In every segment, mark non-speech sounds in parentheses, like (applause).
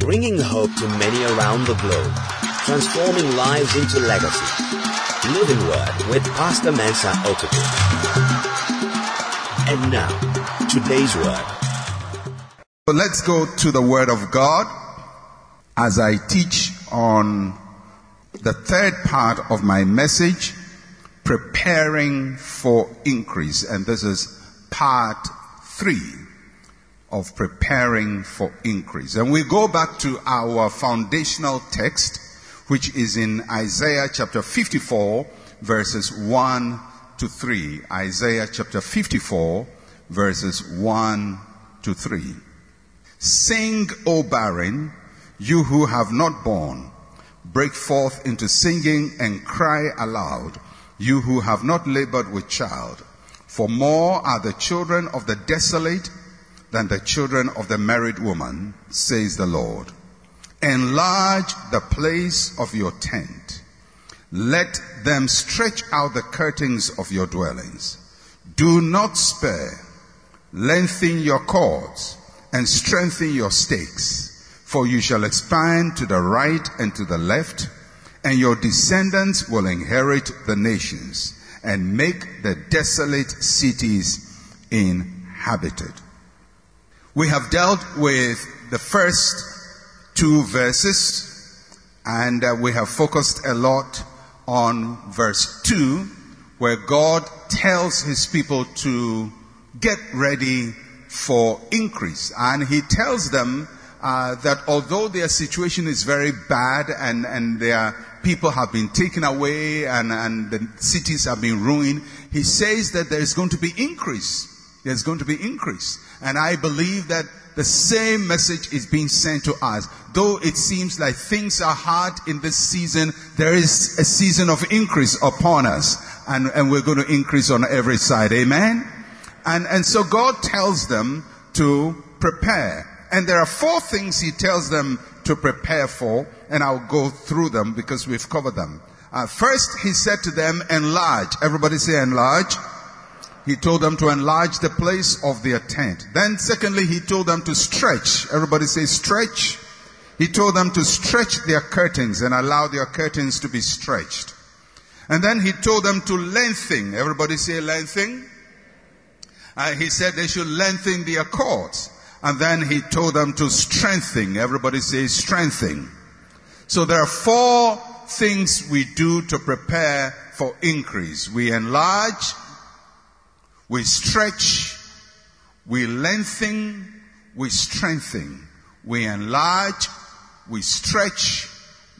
bringing hope to many around the globe, transforming lives into legacy. Living Word with Pastor Mensa Otabil. And now, today's Word. So let's go to the Word of God as I teach on the third part of my message, preparing for increase. And this is part three of preparing for increase. And we go back to our foundational text, which is in Isaiah chapter 54, verses 1 to 3. Isaiah chapter 54, verses 1 to 3. Sing, O barren, you who have not borne. Break forth into singing and cry aloud, you who have not labored with child. For more are the children of the desolate than the children of the married woman, says the Lord. Enlarge the place of your tent. Let them stretch out the curtains of your dwellings. Do not spare. Lengthen your cords and strengthen your stakes. For you shall expand to the right and to the left, and your descendants will inherit the nations and make the desolate cities inhabited. We have dealt with the first two verses and uh, we have focused a lot on verse 2 where God tells his people to get ready for increase. And he tells them uh, that although their situation is very bad and, and their people have been taken away and, and the cities have been ruined, he says that there is going to be increase. There's going to be increase. And I believe that the same message is being sent to us. Though it seems like things are hard in this season, there is a season of increase upon us. And, and we're going to increase on every side. Amen? And, and so God tells them to prepare. And there are four things He tells them to prepare for. And I'll go through them because we've covered them. Uh, first, He said to them, enlarge. Everybody say enlarge. He told them to enlarge the place of their tent. Then secondly, he told them to stretch. Everybody say stretch. He told them to stretch their curtains and allow their curtains to be stretched. And then he told them to lengthen. Everybody say lengthen. Uh, he said they should lengthen their cords. And then he told them to strengthen. Everybody say strengthen. So there are four things we do to prepare for increase. We enlarge, we stretch, we lengthen, we strengthen, we enlarge, we stretch,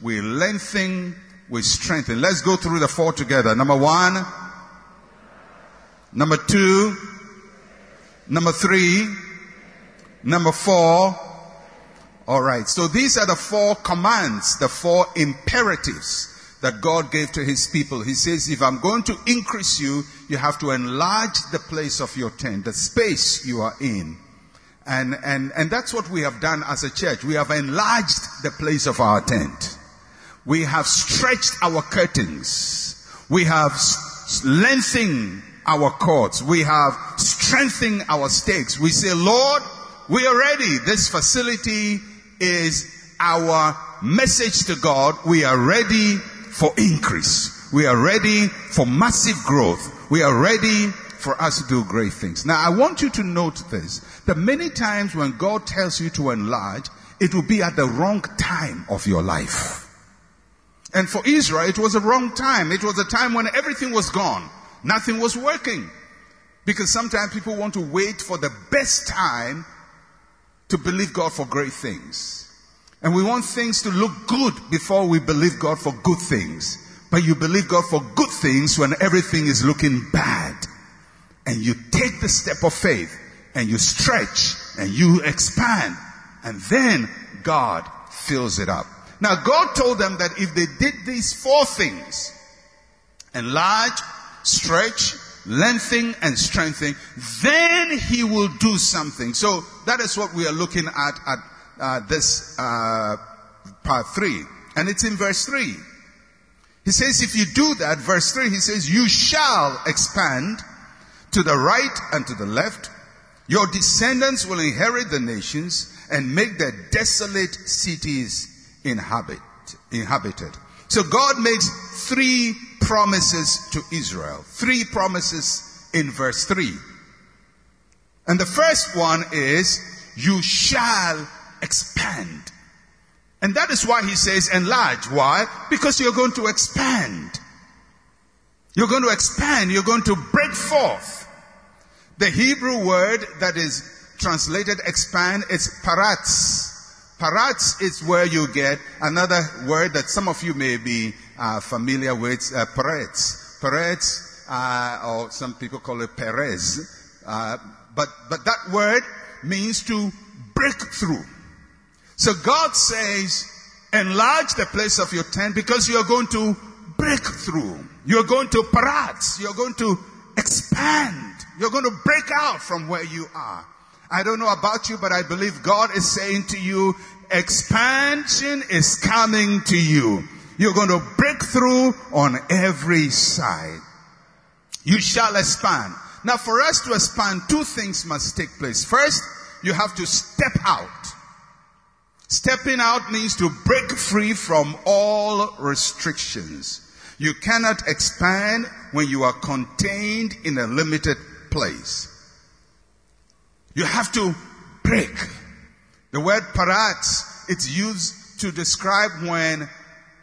we lengthen, we strengthen. Let's go through the four together. Number one, number two, number three, number four. Alright, so these are the four commands, the four imperatives that God gave to his people. He says, if I'm going to increase you, you have to enlarge the place of your tent, the space you are in. And, and, and that's what we have done as a church. We have enlarged the place of our tent. We have stretched our curtains. We have lengthened our cords. We have strengthened our stakes. We say, Lord, we are ready. This facility is our message to God. We are ready for increase. We are ready for massive growth. We are ready for us to do great things. Now I want you to note this, that many times when God tells you to enlarge, it will be at the wrong time of your life. And for Israel, it was a wrong time. It was a time when everything was gone. Nothing was working. Because sometimes people want to wait for the best time to believe God for great things. And we want things to look good before we believe God for good things. But you believe God for good things when everything is looking bad. And you take the step of faith and you stretch and you expand and then God fills it up. Now God told them that if they did these four things, enlarge, stretch, lengthen and strengthen, then he will do something. So that is what we are looking at at uh, this uh, part 3. And it's in verse 3. He says, if you do that, verse 3, he says, you shall expand to the right and to the left. Your descendants will inherit the nations and make their desolate cities inhabit, inhabited. So God makes three promises to Israel. Three promises in verse 3. And the first one is, you shall expand. And that is why he says enlarge. Why? Because you're going to expand. You're going to expand. You're going to break forth. The Hebrew word that is translated expand is paratz. Paratz is where you get another word that some of you may be uh, familiar with, uh. Peretz, uh, or some people call it Perez. Uh, but, but that word means to break through. So God says, enlarge the place of your tent because you're going to break through. You're going to parat. You're going to expand. You're going to break out from where you are. I don't know about you, but I believe God is saying to you, expansion is coming to you. You're going to break through on every side. You shall expand. Now for us to expand, two things must take place. First, you have to step out. Stepping out means to break free from all restrictions. You cannot expand when you are contained in a limited place. You have to break. The word parat, it's used to describe when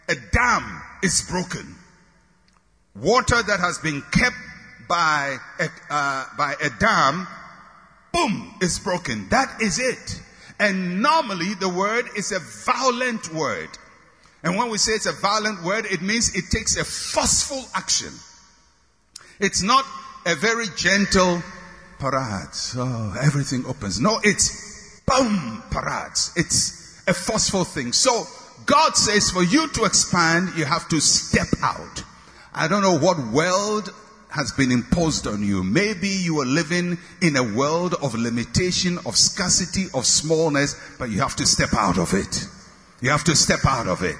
a dam is broken. Water that has been kept by a, uh, by a dam, boom, is broken. That is it. And normally the word is a violent word. And when we say it's a violent word, it means it takes a forceful action. It's not a very gentle parades. Oh, everything opens. No, it's boom parades. It's a forceful thing. So God says for you to expand, you have to step out. I don't know what world has been imposed on you. Maybe you are living in a world of limitation, of scarcity, of smallness, but you have to step out of it. You have to step out of it.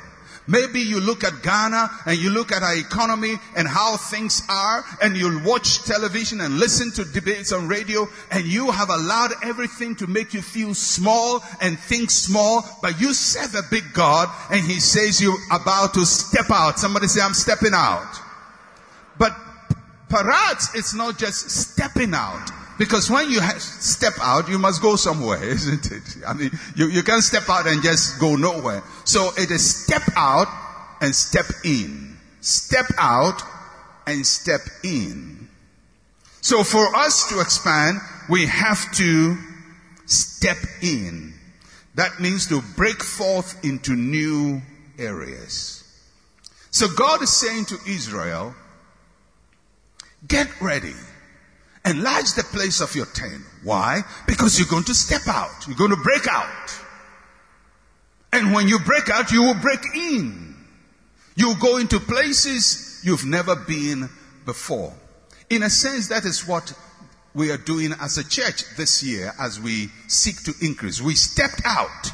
Maybe you look at Ghana and you look at our economy and how things are and you watch television and listen to debates on radio and you have allowed everything to make you feel small and think small, but you serve a big God and He says you're about to step out. Somebody say, I'm stepping out. But Perhaps it's not just stepping out. Because when you step out, you must go somewhere, (laughs) isn't it? I mean, you, you can't step out and just go nowhere. So it is step out and step in. Step out and step in. So for us to expand, we have to step in. That means to break forth into new areas. So God is saying to Israel, Get ready. Enlarge the place of your tent. Why? Because you're going to step out. You're going to break out. And when you break out, you will break in. You'll go into places you've never been before. In a sense, that is what we are doing as a church this year as we seek to increase. We stepped out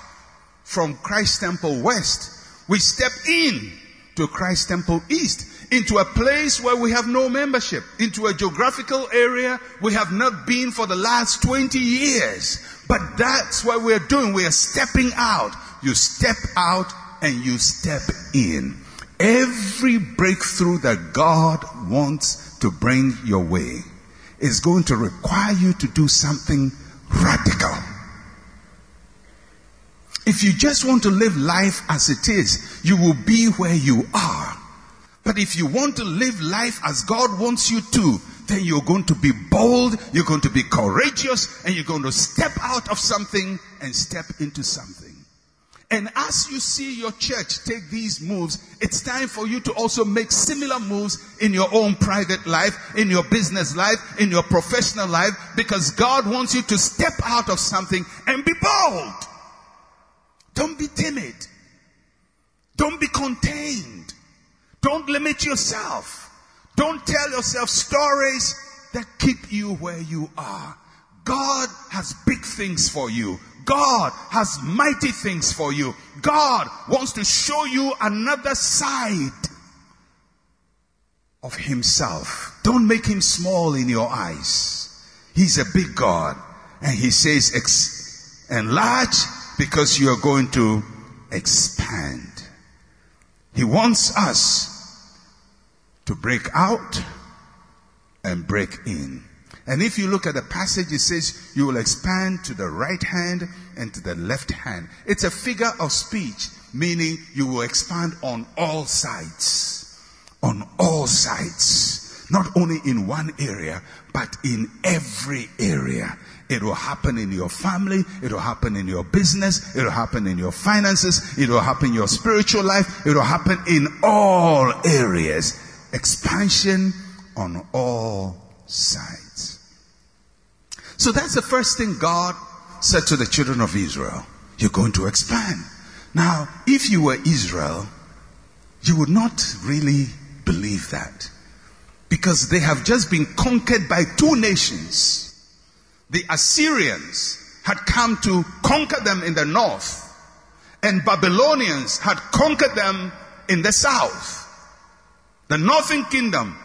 from Christ Temple West. We stepped in to Christ Temple East into a place where we have no membership, into a geographical area we have not been for the last 20 years. But that's what we're doing. We are stepping out. You step out and you step in. Every breakthrough that God wants to bring your way is going to require you to do something radical. If you just want to live life as it is, you will be where you are. But if you want to live life as God wants you to, then you're going to be bold, you're going to be courageous, and you're going to step out of something and step into something. And as you see your church take these moves, it's time for you to also make similar moves in your own private life, in your business life, in your professional life, because God wants you to step out of something and be bold. Don't be timid. Don't be contained. Don't limit yourself. Don't tell yourself stories that keep you where you are. God has big things for you. God has mighty things for you. God wants to show you another side of himself. Don't make him small in your eyes. He's a big God And he says, enlarge because you are going to expand. He wants us to break out and break in. And if you look at the passage, it says you will expand to the right hand and to the left hand. It's a figure of speech, meaning you will expand on all sides. On all sides. Not only in one area, but in every area. It will happen in your family. It will happen in your business. It will happen in your finances. It will happen in your spiritual life. It will happen in all areas. Expansion on all sides. So that's the first thing God said to the children of Israel. You're going to expand. Now, if you were Israel, you would not really believe that. Because they have just been conquered by two nations. The Assyrians had come to conquer them in the north, and Babylonians had conquered them in the south. The northern kingdom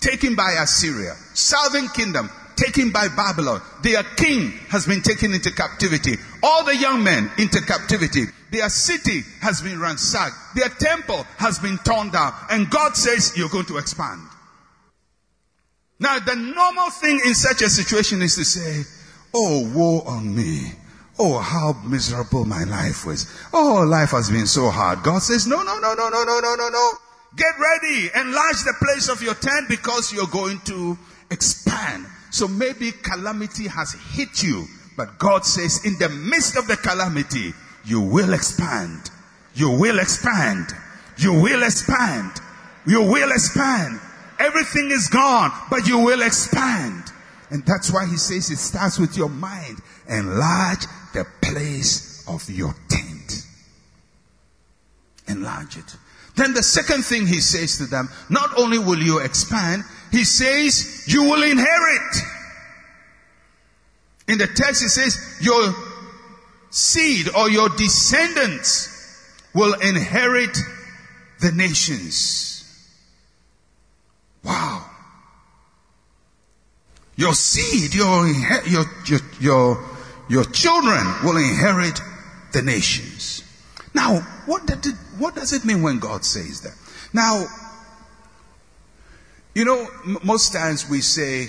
taken by Assyria, southern kingdom taken by Babylon. Their king has been taken into captivity. All the young men into captivity. Their city has been ransacked. Their temple has been torn down. And God says, you're going to expand. Now, the normal thing in such a situation is to say, Oh, woe on me. Oh, how miserable my life was. Oh, life has been so hard. God says, No, no, no, no, no, no, no, no, no. Get ready. Enlarge the place of your tent because you're going to expand. So maybe calamity has hit you, but God says, in the midst of the calamity, you will expand. You will expand. You will expand. You will expand. Everything is gone, but you will expand. And that's why he says it starts with your mind. Enlarge the place of your tent. Enlarge it. Then the second thing he says to them, not only will you expand, he says you will inherit. In the text it says your seed or your descendants will inherit the nations. Wow. Your seed, your, your, your, your, your children will inherit the nations. Now, what, it, what does it mean when God says that? Now, you know, m- most times we say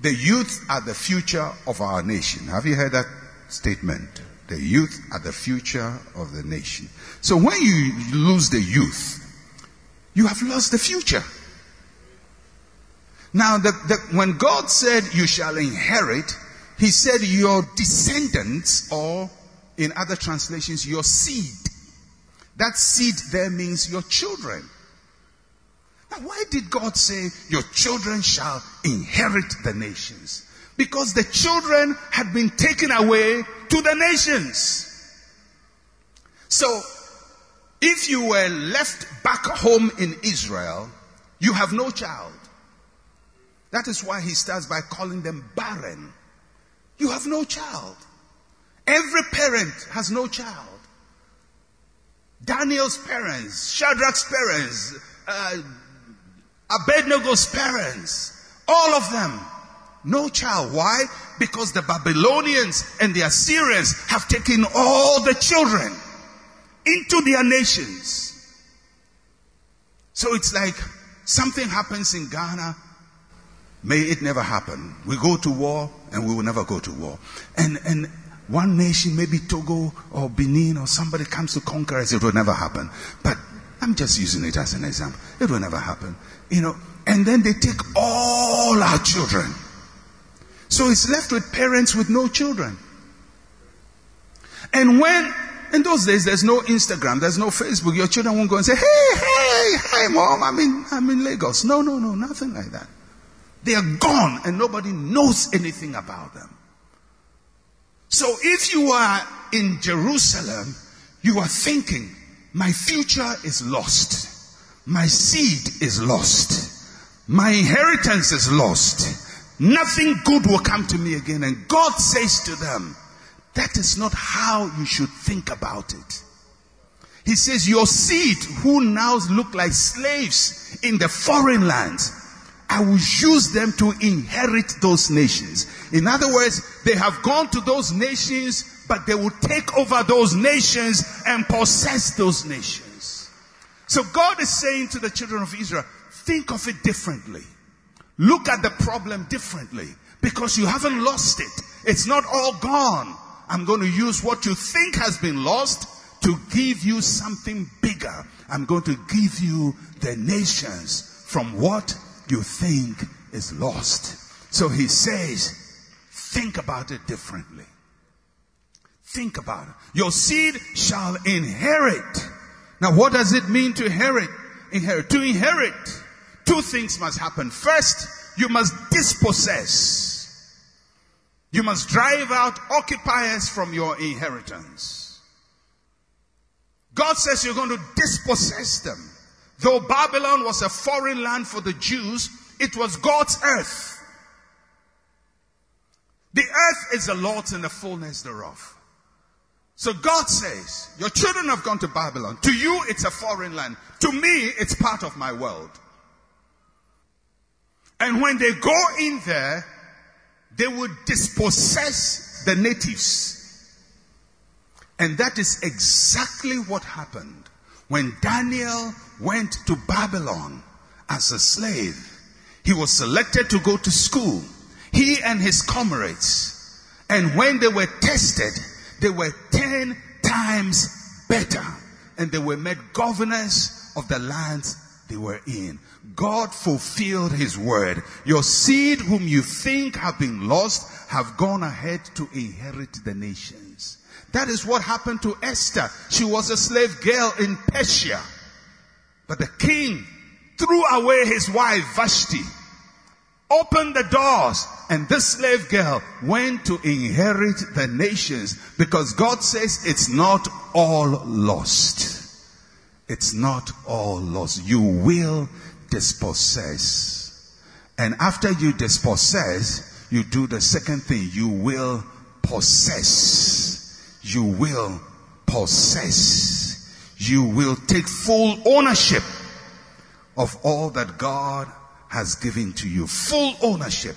the youth are the future of our nation. Have you heard that statement? The youth are the future of the nation. So when you lose the youth, you have lost the future. Now, the, the, when God said you shall inherit, He said your descendants, or in other translations, your seed. That seed there means your children. Now, why did God say your children shall inherit the nations? Because the children had been taken away to the nations. So, if you were left back home in Israel, you have no child. That is why he starts by calling them barren. You have no child. Every parent has no child. Daniel's parents, Shadrach's parents, uh, Abednego's parents, all of them, no child. Why? Because the Babylonians and the Assyrians have taken all the children into their nations. So it's like something happens in Ghana, May it never happen. We go to war and we will never go to war. And, and one nation, maybe Togo or Benin or somebody comes to conquer us, it will never happen. But I'm just using it as an example. It will never happen. You know, and then they take all our children. So it's left with parents with no children. And when, in those days, there's no Instagram, there's no Facebook, your children won't go and say, hey, hey, hi mom, I'm in, I'm in Lagos. No, no, no, nothing like that. They are gone and nobody knows anything about them. So if you are in Jerusalem, you are thinking, my future is lost. My seed is lost. My inheritance is lost. Nothing good will come to me again. And God says to them, that is not how you should think about it. He says, your seed who now look like slaves in the foreign lands, I will use them to inherit those nations. In other words, they have gone to those nations, but they will take over those nations and possess those nations. So God is saying to the children of Israel, think of it differently. Look at the problem differently because you haven't lost it. It's not all gone. I'm going to use what you think has been lost to give you something bigger. I'm going to give you the nations from what you think is lost. So he says, think about it differently. Think about it. Your seed shall inherit. Now what does it mean to inherit? Inherit. To inherit, two things must happen. First, you must dispossess. You must drive out occupiers from your inheritance. God says you're going to dispossess them. Though Babylon was a foreign land for the Jews, it was God's earth. The earth is the Lord's and the fullness thereof. So God says, your children have gone to Babylon. To you, it's a foreign land. To me, it's part of my world. And when they go in there, they will dispossess the natives. And that is exactly what happened when Daniel went to Babylon as a slave. He was selected to go to school. He and his comrades. And when they were tested, they were 10 times better. And they were made governors of the lands they were in. God fulfilled his word. Your seed whom you think have been lost have gone ahead to inherit the nations. That is what happened to Esther. She was a slave girl in Persia. But the king threw away his wife Vashti, opened the doors, and this slave girl went to inherit the nations because God says it's not all lost. It's not all lost. You will dispossess. And after you dispossess, you do the second thing. You will possess. You will possess. You will take full ownership of all that God has given to you. Full ownership.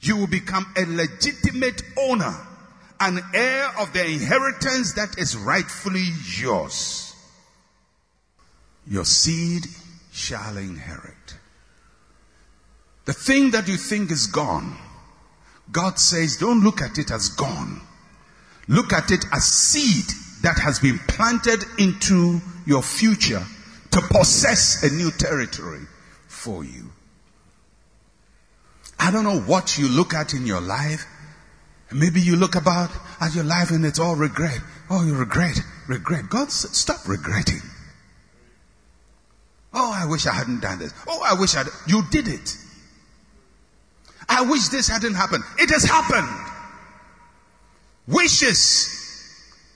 You will become a legitimate owner, an heir of the inheritance that is rightfully yours. Your seed shall inherit. The thing that you think is gone, God says, don't look at it as gone. Look at it as seed that has been planted into your future to possess a new territory for you. I don't know what you look at in your life. Maybe you look about at your life and it's all regret. Oh, you regret, regret. God stop regretting. Oh, I wish I hadn't done this. Oh, I wish I'd. You did it. I wish this hadn't happened. It has happened. Wishes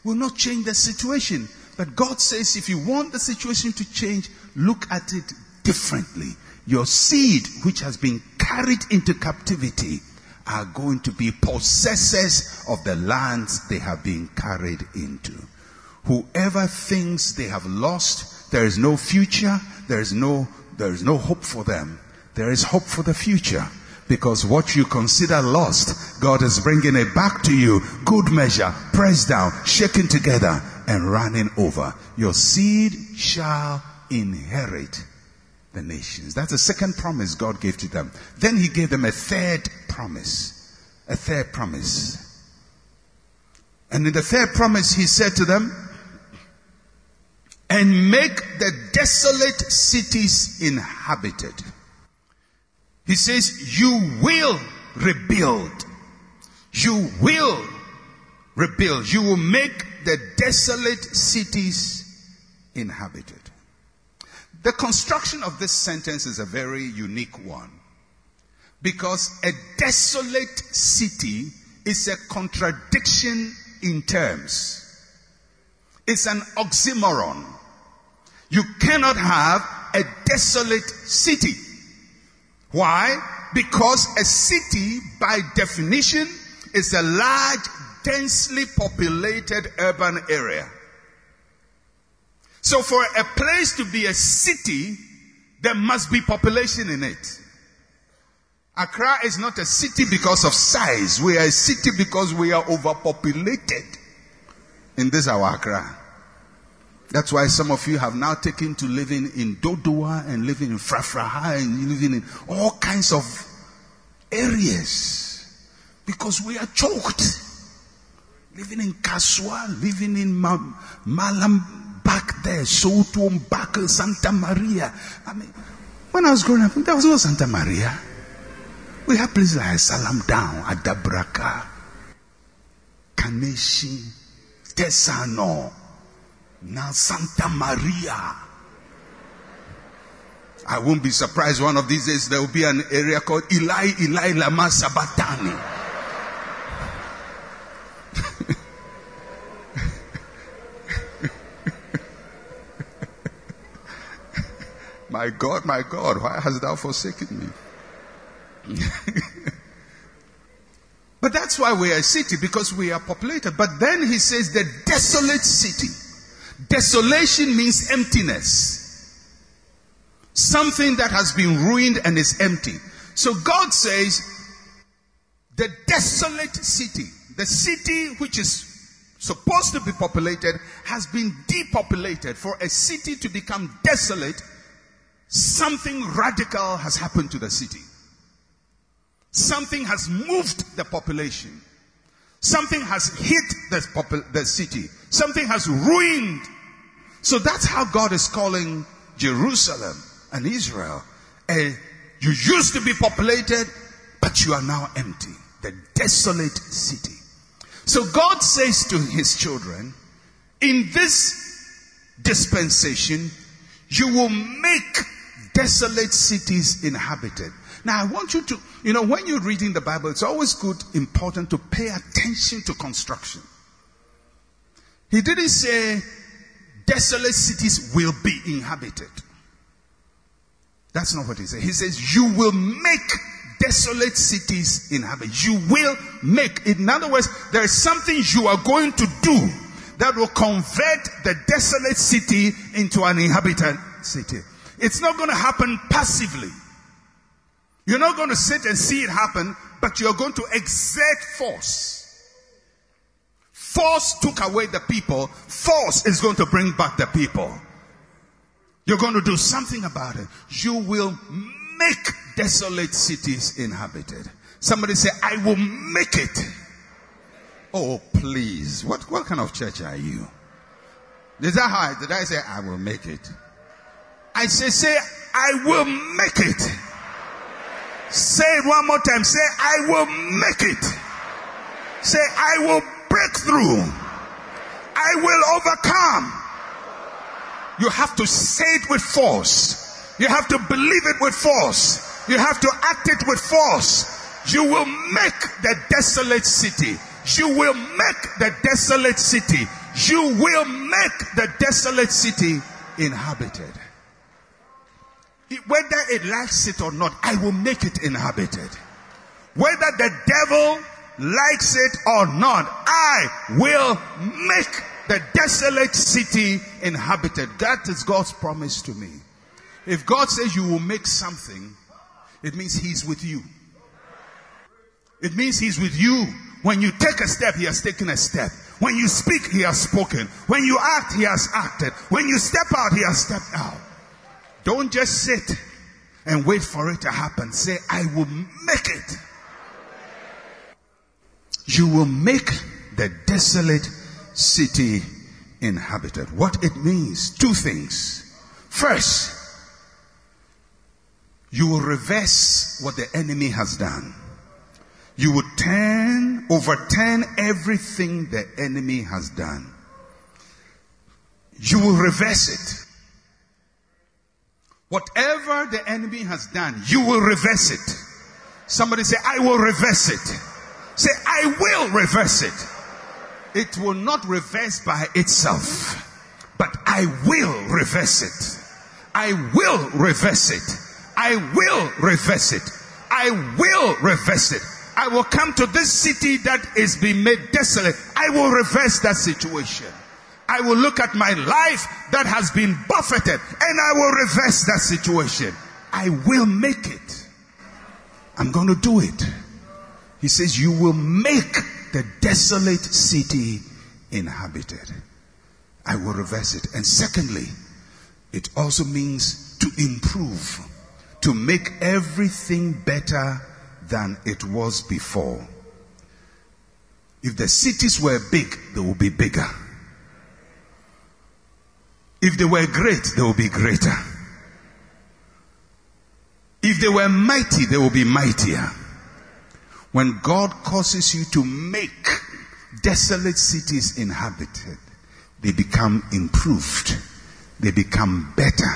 will not change the situation. But God says if you want the situation to change, look at it differently. Your seed, which has been carried into captivity, are going to be possessors of the lands they have been carried into. Whoever thinks they have lost, there is no future, there is no, there is no hope for them. There is hope for the future. Because what you consider lost, God is bringing it back to you. Good measure, pressed down, shaken together, and running over. Your seed shall inherit the nations. That's the second promise God gave to them. Then he gave them a third promise. A third promise. And in the third promise, he said to them, and make the desolate cities inhabited. He says, you will rebuild. You will rebuild. You will make the desolate cities inhabited. The construction of this sentence is a very unique one. Because a desolate city is a contradiction in terms. It's an oxymoron. You cannot have a desolate city. Why? Because a city, by definition, is a large, densely populated urban area. So for a place to be a city, there must be population in it. Accra is not a city because of size. We are a city because we are overpopulated in this our Accra. That's why some of you have now taken to living in Dodowa and living in Frafraha and living in all kinds of areas because we are choked. Living in Kasoa, living in Malam back there, Sotum back Santa Maria. I mean, when I was growing up, there was no Santa Maria. We have places like Salam Down, Adabraka, Kaneshie, Tesano, now Santa Maria. I won't be surprised one of these days there will be an area called Eli Eli Lama Sabatani. (laughs) my God, my God, why hast thou forsaken me? (laughs) but that's why we are a city, because we are populated. But then he says the desolate city. Desolation means emptiness. Something that has been ruined and is empty. So God says, the desolate city, the city which is supposed to be populated, has been depopulated. For a city to become desolate, something radical has happened to the city. Something has moved the population. Something has hit the, popul- the city. Something has ruined. So that's how God is calling Jerusalem and Israel. A, you used to be populated, but you are now empty. The desolate city. So God says to his children, in this dispensation, you will make desolate cities inhabited. Now I want you to, you know, when you're reading the Bible, it's always good, important to pay attention to construction. He didn't say desolate cities will be inhabited. That's not what he said. He says you will make desolate cities inhabited. You will make. In other words, there is something you are going to do that will convert the desolate city into an inhabited city. It's not going to happen passively. You're not going to sit and see it happen, but you're going to exert force. Force took away the people. Force is going to bring back the people. You're going to do something about it. You will make desolate cities inhabited. Somebody say, I will make it. Oh, please. What, what kind of church are you? Is that how I, did I say, I will make it? I say, say, I will make it. Say it one more time. Say, I will make it. Say, I will break through. I will overcome. You have to say it with force. You have to believe it with force. You have to act it with force. You will make the desolate city. You will make the desolate city. You will make the desolate city inhabited. Whether it likes it or not, I will make it inhabited. Whether the devil likes it or not, I will make the desolate city inhabited. That is God's promise to me. If God says you will make something, it means He's with you. It means He's with you. When you take a step, He has taken a step. When you speak, He has spoken. When you act, He has acted. When you step out, He has stepped out. Don't just sit and wait for it to happen. Say, I will make it. You will make the desolate city inhabited. What it means, two things. First, you will reverse what the enemy has done. You will turn, overturn everything the enemy has done. You will reverse it. Whatever the enemy has done, you will reverse it. Somebody say, I will reverse it. Say, I will reverse it. It will not reverse by itself, but I will reverse it. I will reverse it. I will reverse it. I will reverse it. I will come to this city that is being made desolate. I will reverse that situation. I will look at my life that has been buffeted and I will reverse that situation. I will make it. I'm going to do it. He says, You will make the desolate city inhabited. I will reverse it. And secondly, it also means to improve, to make everything better than it was before. If the cities were big, they will be bigger. If they were great, they will be greater. If they were mighty, they will be mightier. When God causes you to make desolate cities inhabited, they become improved. They become better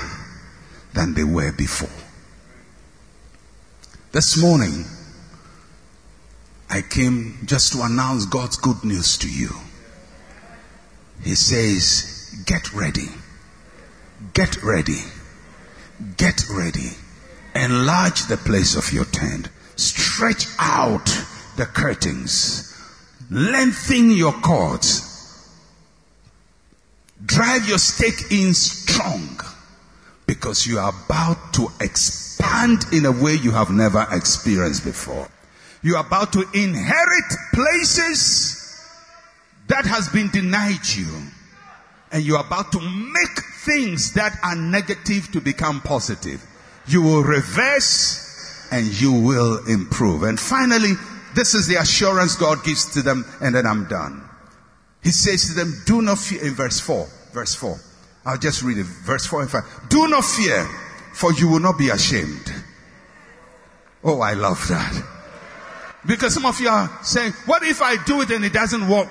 than they were before. This morning, I came just to announce God's good news to you. He says, get ready. Get ready. Get ready. Enlarge the place of your tent. Stretch out the curtains. Lengthen your cords. Drive your stake in strong because you are about to expand in a way you have never experienced before. You are about to inherit places that has been denied you. And you are about to make things that are negative to become positive. You will reverse and you will improve. And finally, this is the assurance God gives to them, and then I'm done. He says to them, Do not fear, in verse 4. Verse 4. I'll just read it. Verse 4 and 5. Do not fear, for you will not be ashamed. Oh, I love that. Because some of you are saying, what if I do it and it doesn't work?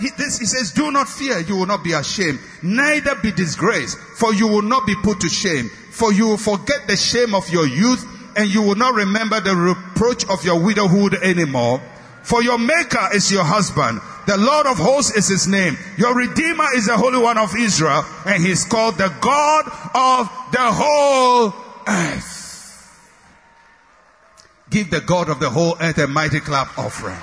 He, this, he says, do not fear, you will not be ashamed, neither be disgraced, for you will not be put to shame. For you will forget the shame of your youth, and you will not remember the reproach of your widowhood anymore. For your maker is your husband. The Lord of hosts is his name. Your redeemer is the Holy One of Israel, and he's called the God of the whole earth. Give the God of the whole earth a mighty clap offering.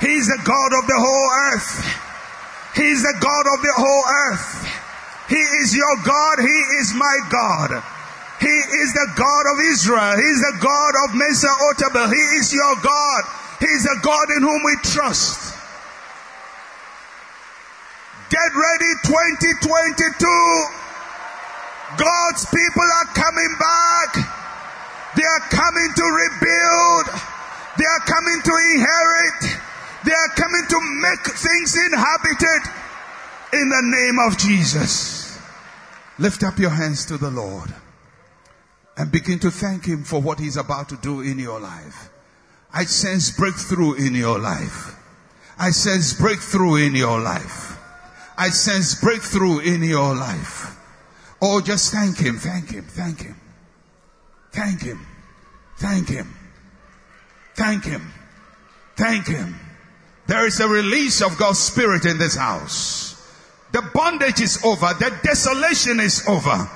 He's the God of the whole earth. He's the God of the whole earth. He is your God. He is my God. He is the God of Israel. He is the God of Mensa Otabil. He is your God. He is the God in whom we trust. Get ready 2022. God's people are coming back. They are coming to rebuild. They are coming to inherit. They are coming to make things inhabited in the name of Jesus. Lift up your hands to the Lord and begin to thank Him for what He's about to do in your life. I sense breakthrough in your life. I sense breakthrough in your life. I sense breakthrough in your life. Oh, just thank Him, thank Him, thank Him. Thank Him. Thank Him. Thank Him. Thank Him. There is a release of God's Spirit in this house. The bondage is over. The desolation is over.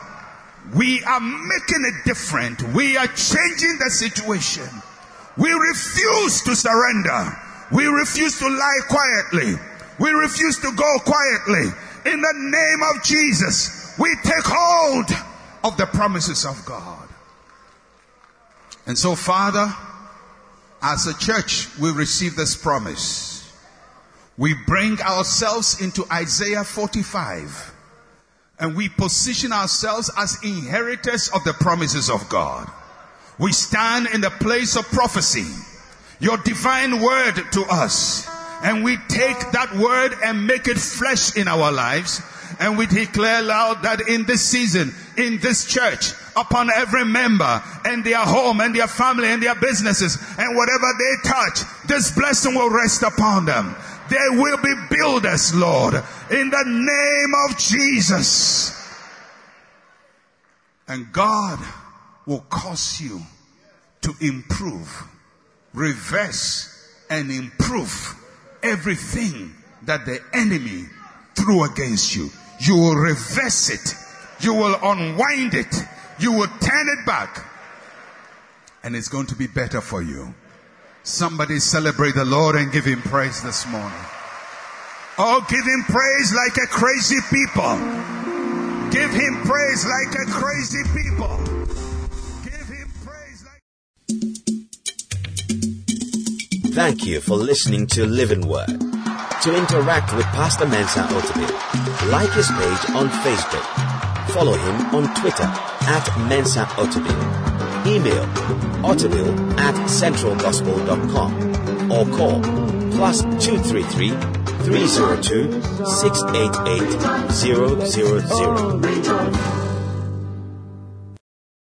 We are making it different. We are changing the situation. We refuse to surrender. We refuse to lie quietly. We refuse to go quietly. In the name of Jesus, we take hold of the promises of God. And so, Father, as a church, we receive this promise. We bring ourselves into Isaiah 45 and we position ourselves as inheritors of the promises of God. We stand in the place of prophecy, your divine word to us, and we take that word and make it flesh in our lives and we declare loud that in this season, in this church, upon every member and their home and their family and their businesses and whatever they touch, this blessing will rest upon them. They will be builders, Lord, in the name of Jesus. And God will cause you to improve, reverse, and improve everything that the enemy threw against you. You will reverse it. You will unwind it. You will turn it back. And it's going to be better for you. Somebody celebrate the Lord and give him praise this morning. Oh, give him praise like a crazy people. Give him praise like a crazy people. Give him praise like. Thank you for listening to Living Word. To interact with Pastor Mensa Otabil, like his page on Facebook. Follow him on Twitter at Mensa Otabil. Email otabil at centralgospel.com or call plus 233 302 688 000.